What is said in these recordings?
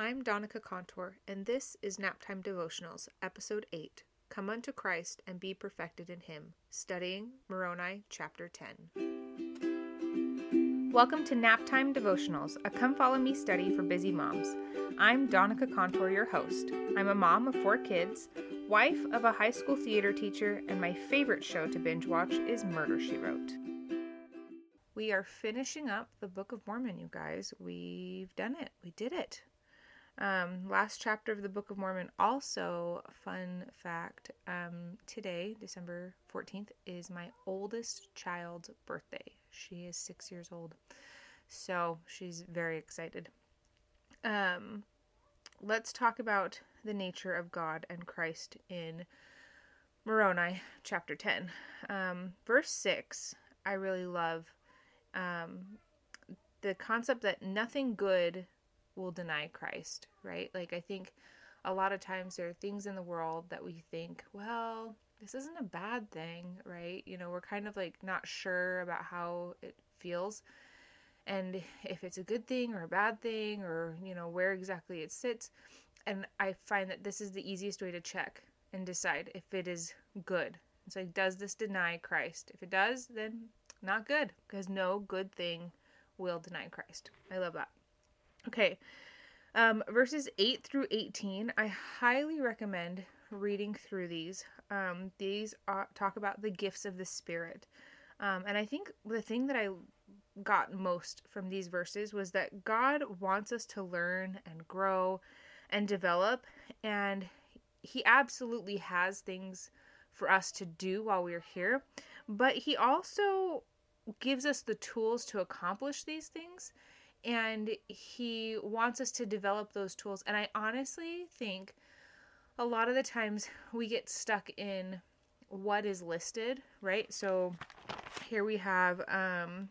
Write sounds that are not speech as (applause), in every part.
I'm Donica Contour, and this is Naptime Devotionals, Episode 8 Come unto Christ and be perfected in Him, studying Moroni chapter 10. Welcome to Naptime Devotionals, a come follow me study for busy moms. I'm Donica Contour, your host. I'm a mom of four kids, wife of a high school theater teacher, and my favorite show to binge watch is Murder She Wrote. We are finishing up the Book of Mormon, you guys. We've done it. We did it. Um, last chapter of the Book of Mormon. Also, fun fact um, today, December 14th, is my oldest child's birthday. She is six years old. So she's very excited. Um, let's talk about the nature of God and Christ in Moroni chapter 10. Um, verse 6, I really love um, the concept that nothing good will deny Christ, right? Like, I think a lot of times there are things in the world that we think, well, this isn't a bad thing, right? You know, we're kind of like not sure about how it feels and if it's a good thing or a bad thing or, you know, where exactly it sits. And I find that this is the easiest way to check and decide if it is good. It's like, does this deny Christ? If it does, then not good because no good thing will deny Christ. I love that. Okay. Um, verses 8 through 18, I highly recommend reading through these. Um, these are, talk about the gifts of the Spirit. Um, and I think the thing that I got most from these verses was that God wants us to learn and grow and develop. And He absolutely has things for us to do while we're here. But He also gives us the tools to accomplish these things and he wants us to develop those tools. And i honestly think a lot of the times we get stuck in what is listed right? So here we have um,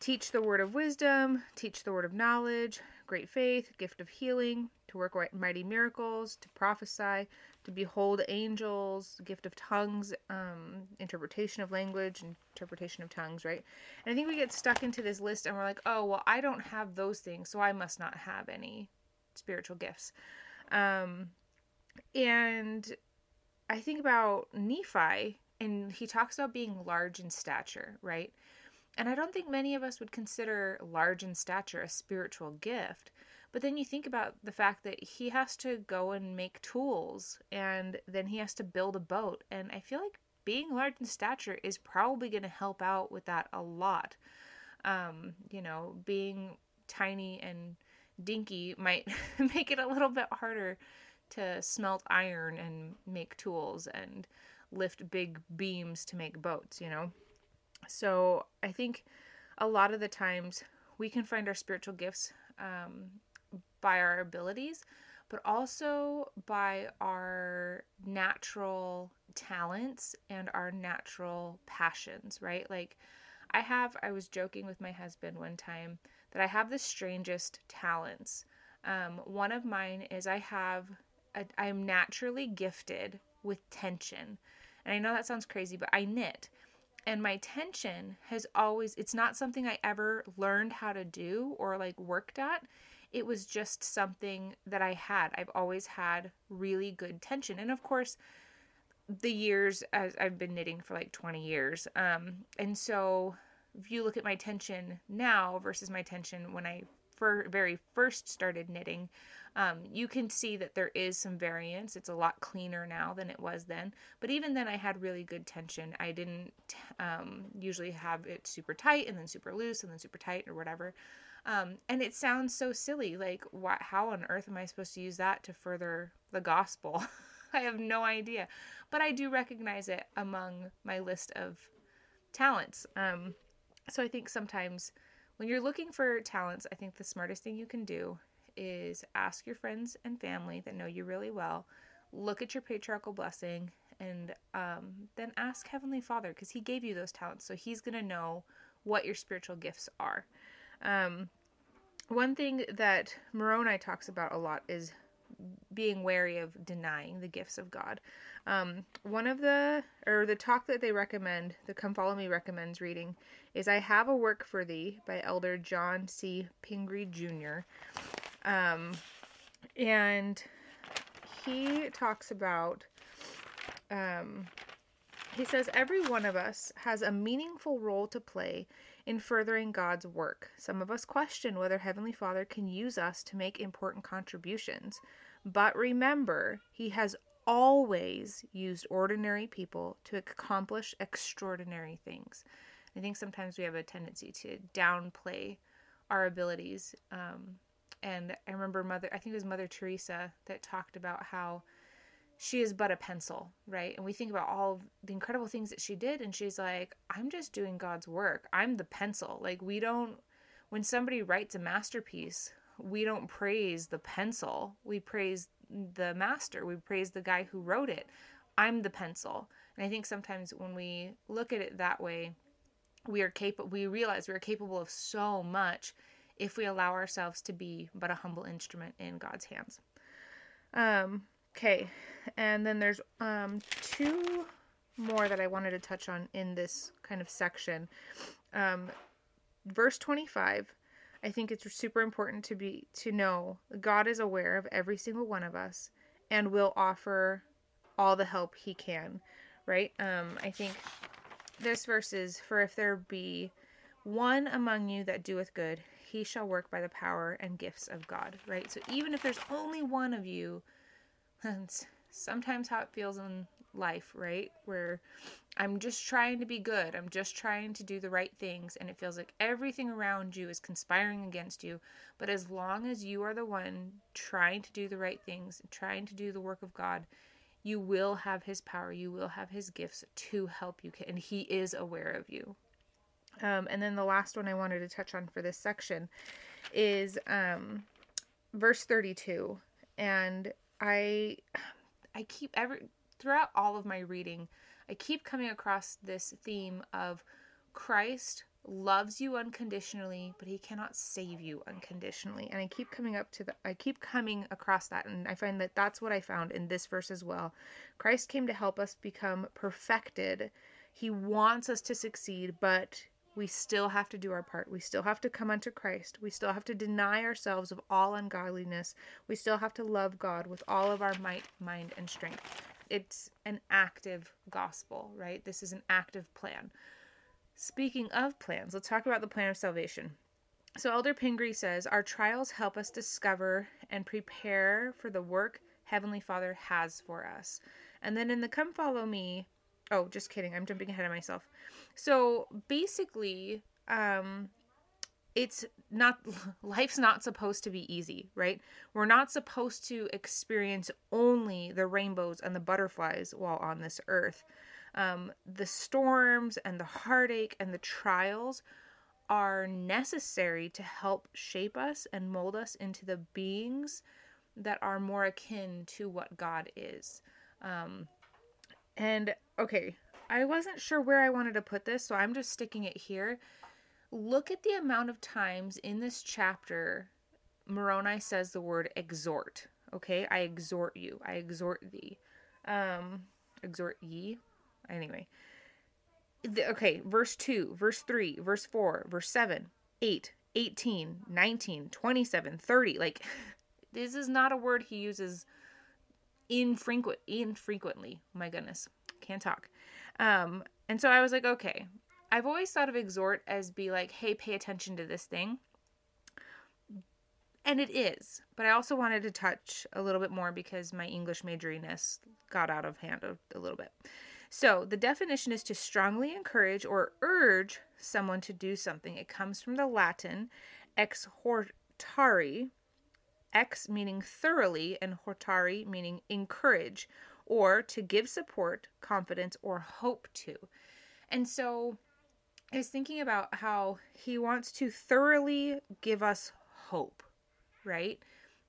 teach the word of wisdom teach the word of knowledge great faith gift of healing to work mighty miracles to prophesy to behold angels, gift of tongues, um, interpretation of language, interpretation of tongues, right? And I think we get stuck into this list and we're like, oh, well, I don't have those things, so I must not have any spiritual gifts. Um, and I think about Nephi, and he talks about being large in stature, right? And I don't think many of us would consider large in stature a spiritual gift. But then you think about the fact that he has to go and make tools and then he has to build a boat. And I feel like being large in stature is probably going to help out with that a lot. Um, you know, being tiny and dinky might (laughs) make it a little bit harder to smelt iron and make tools and lift big beams to make boats, you know? So I think a lot of the times we can find our spiritual gifts um, by our abilities, but also by our natural talents and our natural passions, right? Like, I have, I was joking with my husband one time that I have the strangest talents. Um, one of mine is I have, a, I'm naturally gifted with tension. And I know that sounds crazy, but I knit. And my tension has always, it's not something I ever learned how to do or like worked at it was just something that I had. I've always had really good tension. And of course, the years as I've been knitting for like 20 years. Um, and so if you look at my tension now versus my tension when I for very first started knitting, um, you can see that there is some variance. It's a lot cleaner now than it was then. But even then, I had really good tension. I didn't um, usually have it super tight and then super loose and then super tight or whatever. Um, and it sounds so silly. Like, what, how on earth am I supposed to use that to further the gospel? (laughs) I have no idea. But I do recognize it among my list of talents. Um, so I think sometimes when you're looking for talents, I think the smartest thing you can do is ask your friends and family that know you really well, look at your patriarchal blessing, and um, then ask Heavenly Father because He gave you those talents. So He's going to know what your spiritual gifts are. Um, one thing that Moroni talks about a lot is being wary of denying the gifts of God. Um, one of the, or the talk that they recommend, the Come Follow Me recommends reading, is I Have a Work for Thee by Elder John C. Pingree Jr. Um, and he talks about um, he says every one of us has a meaningful role to play in furthering God's work. Some of us question whether Heavenly Father can use us to make important contributions. But remember, He has always used ordinary people to accomplish extraordinary things. I think sometimes we have a tendency to downplay our abilities. Um, and I remember Mother, I think it was Mother Teresa that talked about how she is but a pencil, right? And we think about all the incredible things that she did, and she's like, I'm just doing God's work. I'm the pencil. Like, we don't, when somebody writes a masterpiece, we don't praise the pencil. We praise the master. We praise the guy who wrote it. I'm the pencil. And I think sometimes when we look at it that way, we are capable, we realize we are capable of so much if we allow ourselves to be but a humble instrument in God's hands. Um, Okay, and then there's um, two more that I wanted to touch on in this kind of section. Um, verse 25, I think it's super important to be to know God is aware of every single one of us and will offer all the help He can. Right? Um, I think this verse is for if there be one among you that doeth good, he shall work by the power and gifts of God. Right? So even if there's only one of you that's sometimes how it feels in life, right? Where I'm just trying to be good. I'm just trying to do the right things. And it feels like everything around you is conspiring against you. But as long as you are the one trying to do the right things, trying to do the work of God, you will have His power. You will have His gifts to help you. And He is aware of you. Um, and then the last one I wanted to touch on for this section is um, verse 32. And I (sighs) I keep every throughout all of my reading, I keep coming across this theme of Christ loves you unconditionally, but he cannot save you unconditionally. And I keep coming up to the I keep coming across that and I find that that's what I found in this verse as well. Christ came to help us become perfected. He wants us to succeed, but we still have to do our part. We still have to come unto Christ. We still have to deny ourselves of all ungodliness. We still have to love God with all of our might, mind, and strength. It's an active gospel, right? This is an active plan. Speaking of plans, let's talk about the plan of salvation. So, Elder Pingree says, Our trials help us discover and prepare for the work Heavenly Father has for us. And then in the Come Follow Me, oh, just kidding, I'm jumping ahead of myself. So basically, um, it's not (laughs) life's not supposed to be easy, right? We're not supposed to experience only the rainbows and the butterflies while on this earth. Um, the storms and the heartache and the trials are necessary to help shape us and mold us into the beings that are more akin to what God is. Um, and okay, I wasn't sure where I wanted to put this, so I'm just sticking it here. Look at the amount of times in this chapter Moroni says the word exhort. Okay, I exhort you. I exhort thee. Um, exhort ye. Anyway. The, okay, verse 2, verse 3, verse 4, verse 7, 8, 18, 19, 27, 30. Like, this is not a word he uses infrequent infrequently. My goodness, can't talk. Um, and so I was like, okay. I've always thought of exhort as be like, hey, pay attention to this thing. And it is. But I also wanted to touch a little bit more because my English majoriness got out of hand a, a little bit. So the definition is to strongly encourage or urge someone to do something. It comes from the Latin exhortari, ex meaning thoroughly, and hortari meaning encourage or to give support, confidence, or hope to. And so I was thinking about how he wants to thoroughly give us hope, right?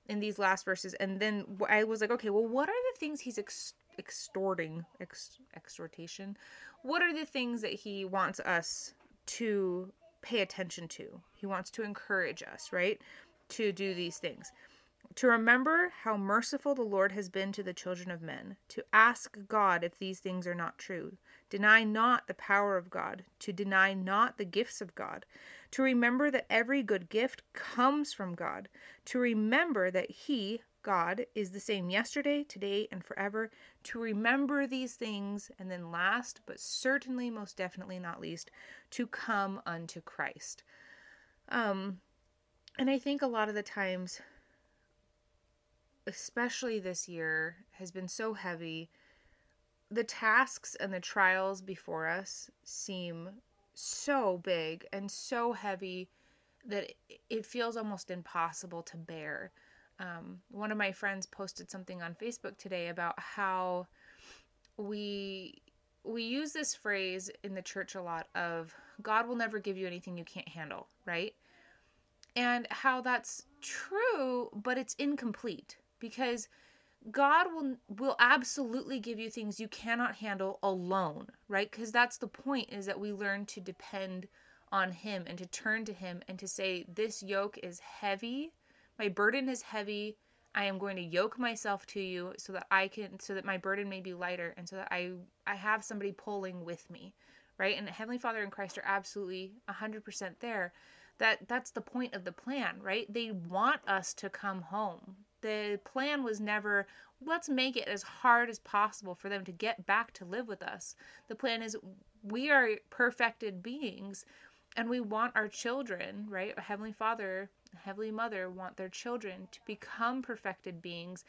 In these last verses. And then I was like, okay, well, what are the things he's ex- extorting, ex- exhortation? What are the things that he wants us to pay attention to? He wants to encourage us, right? To do these things to remember how merciful the Lord has been to the children of men, to ask God if these things are not true, deny not the power of God, to deny not the gifts of God, to remember that every good gift comes from God, to remember that He, God is the same yesterday, today, and forever. To remember these things, and then last, but certainly most definitely not least, to come unto Christ. Um, and I think a lot of the times, especially this year, has been so heavy. The tasks and the trials before us seem so big and so heavy that it feels almost impossible to bear. Um, one of my friends posted something on Facebook today about how we we use this phrase in the church a lot of God will never give you anything you can't handle, right? And how that's true, but it's incomplete because God will will absolutely give you things you cannot handle alone, right? Because that's the point is that we learn to depend on him and to turn to him and to say this yoke is heavy my burden is heavy. I am going to yoke myself to you so that I can so that my burden may be lighter and so that I I have somebody pulling with me, right? And Heavenly Father and Christ are absolutely 100% there. That that's the point of the plan, right? They want us to come home. The plan was never let's make it as hard as possible for them to get back to live with us. The plan is we are perfected beings and we want our children, right? Heavenly Father Heavenly Mother want their children to become perfected beings.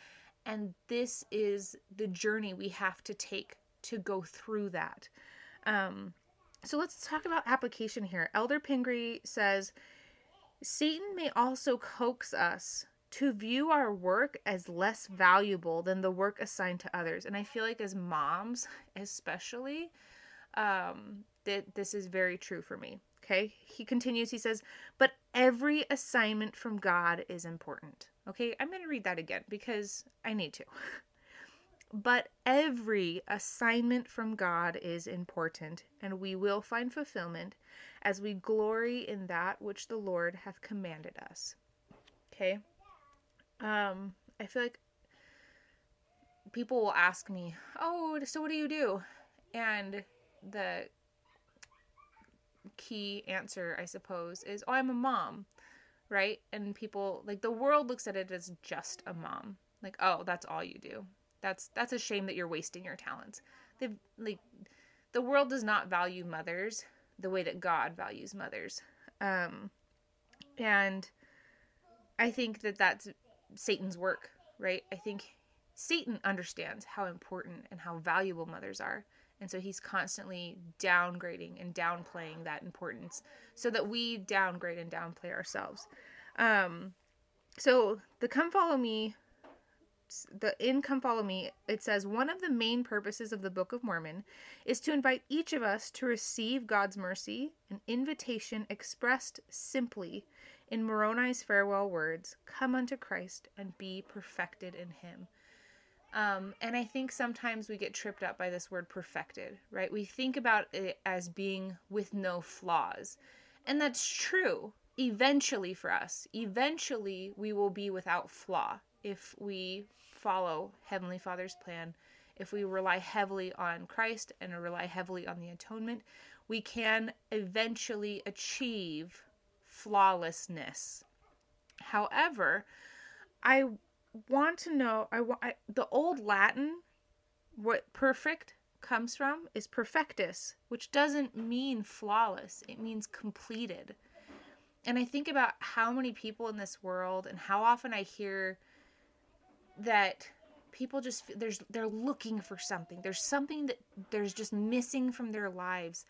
And this is the journey we have to take to go through that. Um, so let's talk about application here. Elder Pingree says Satan may also coax us to view our work as less valuable than the work assigned to others. And I feel like as moms, especially, um, that this is very true for me. Okay. He continues, he says, but every assignment from God is important. Okay. I'm going to read that again because I need to. (laughs) But every assignment from God is important, and we will find fulfillment as we glory in that which the Lord hath commanded us. Okay. Um, I feel like people will ask me, "Oh, so what do you do?" And the key answer, I suppose, is, oh, I'm a mom, right? And people, like, the world looks at it as just a mom. Like, oh, that's all you do. That's that's a shame that you're wasting your talents. They've like the world does not value mothers the way that God values mothers. Um, and I think that that's Satan's work, right? I think Satan understands how important and how valuable mothers are. And so he's constantly downgrading and downplaying that importance so that we downgrade and downplay ourselves. Um, so the come follow me, the in come follow me, it says one of the main purposes of the Book of Mormon is to invite each of us to receive God's mercy, an invitation expressed simply in Moroni's farewell words Come unto Christ and be perfected in him. Um, and I think sometimes we get tripped up by this word perfected, right? We think about it as being with no flaws. And that's true eventually for us. Eventually, we will be without flaw if we follow Heavenly Father's plan. If we rely heavily on Christ and rely heavily on the atonement, we can eventually achieve flawlessness. However, I want to know I, I the old Latin what perfect comes from is perfectus, which doesn't mean flawless. It means completed. And I think about how many people in this world and how often I hear that people just there's they're looking for something. There's something that there's just missing from their lives.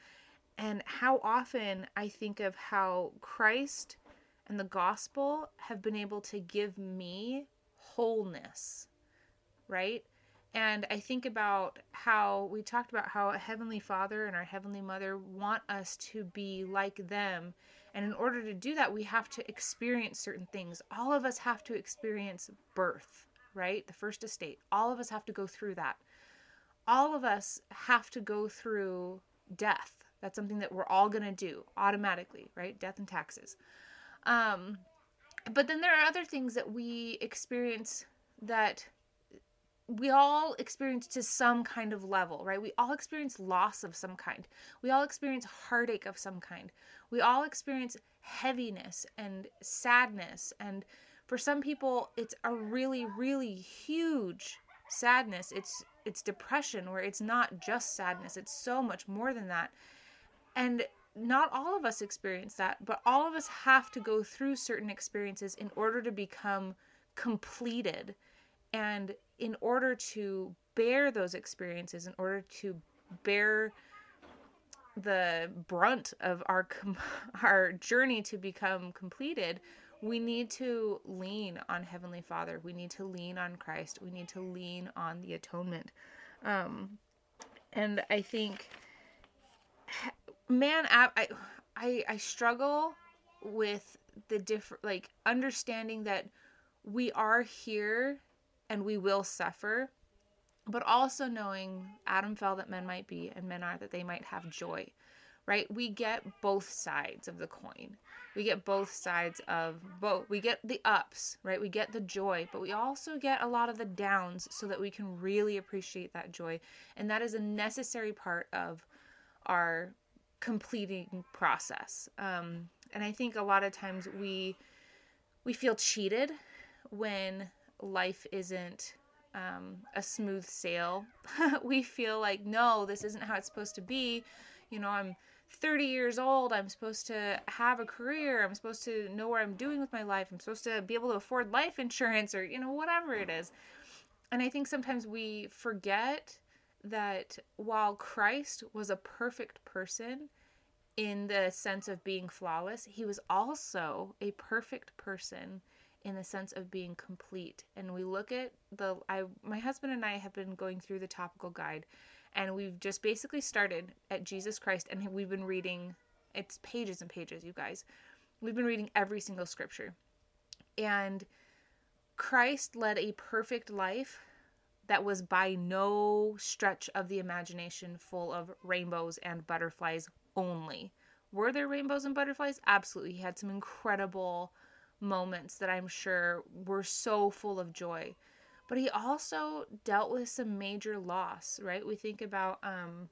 And how often I think of how Christ and the gospel have been able to give me wholeness, right? And I think about how we talked about how a Heavenly Father and our Heavenly Mother want us to be like them. And in order to do that, we have to experience certain things. All of us have to experience birth, right? The first estate. All of us have to go through that. All of us have to go through death. That's something that we're all going to do automatically, right? Death and taxes. Um, but then there are other things that we experience that we all experience to some kind of level, right? We all experience loss of some kind. We all experience heartache of some kind. We all experience heaviness and sadness and For some people, it's a really, really huge sadness. It's it's depression where it's not just sadness. It's so much more than that. And not all of us experience that, but all of us have to go through certain experiences in order to become completed and in order to bear those experiences, in order to bear the brunt of our (laughs) our journey to become completed, we need to lean on Heavenly Father. We need to lean on Christ. We need to lean on the atonement. Um, and I think, man, I, I, I struggle with the different, like, understanding that we are here and we will suffer, but also knowing Adam fell that men might be and men are that they might have joy, right? We get both sides of the coin. We get both sides of both. We get the ups, right? We get the joy, but we also get a lot of the downs so that we can really appreciate that joy. And that is a necessary part of our completing process. Um, and I think a lot of times we we feel cheated when life isn't um, a smooth sail. (laughs) we feel like, no, this isn't how it's supposed to be. You know, I'm 30 years old. I'm supposed to have a career. I'm supposed to know what I'm doing with my life. I'm supposed to be able to afford life insurance or, you know, whatever it is. And I think sometimes we forget that while Christ was a perfect person in the sense of being flawless, he was also a perfect person in the sense of being complete. And we look at the I my husband and I have been going through the topical guide and we've just basically started at Jesus Christ and we've been reading it's pages and pages, you guys. We've been reading every single scripture. And Christ led a perfect life that was by no stretch of the imagination full of rainbows and butterflies only. Were there rainbows and butterflies? Absolutely. He had some incredible moments that I'm sure were so full of joy. But he also dealt with some major loss, right? We think about um,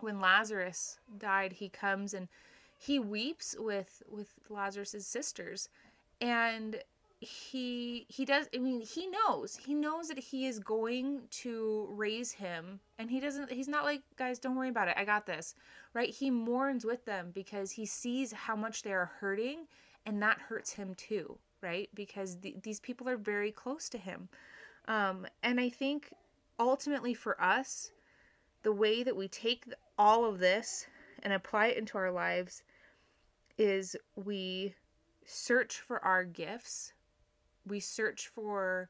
when Lazarus died, he comes and he weeps with with Lazarus's sisters, and he he does i mean he knows he knows that he is going to raise him and he doesn't he's not like guys don't worry about it i got this right he mourns with them because he sees how much they are hurting and that hurts him too, right? Because th- these people are very close to him. Um, and I think ultimately for us, the way that we take all of this and apply it into our lives is we search for our gifts, we search for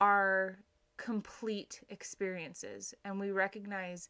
our complete experiences, and we recognize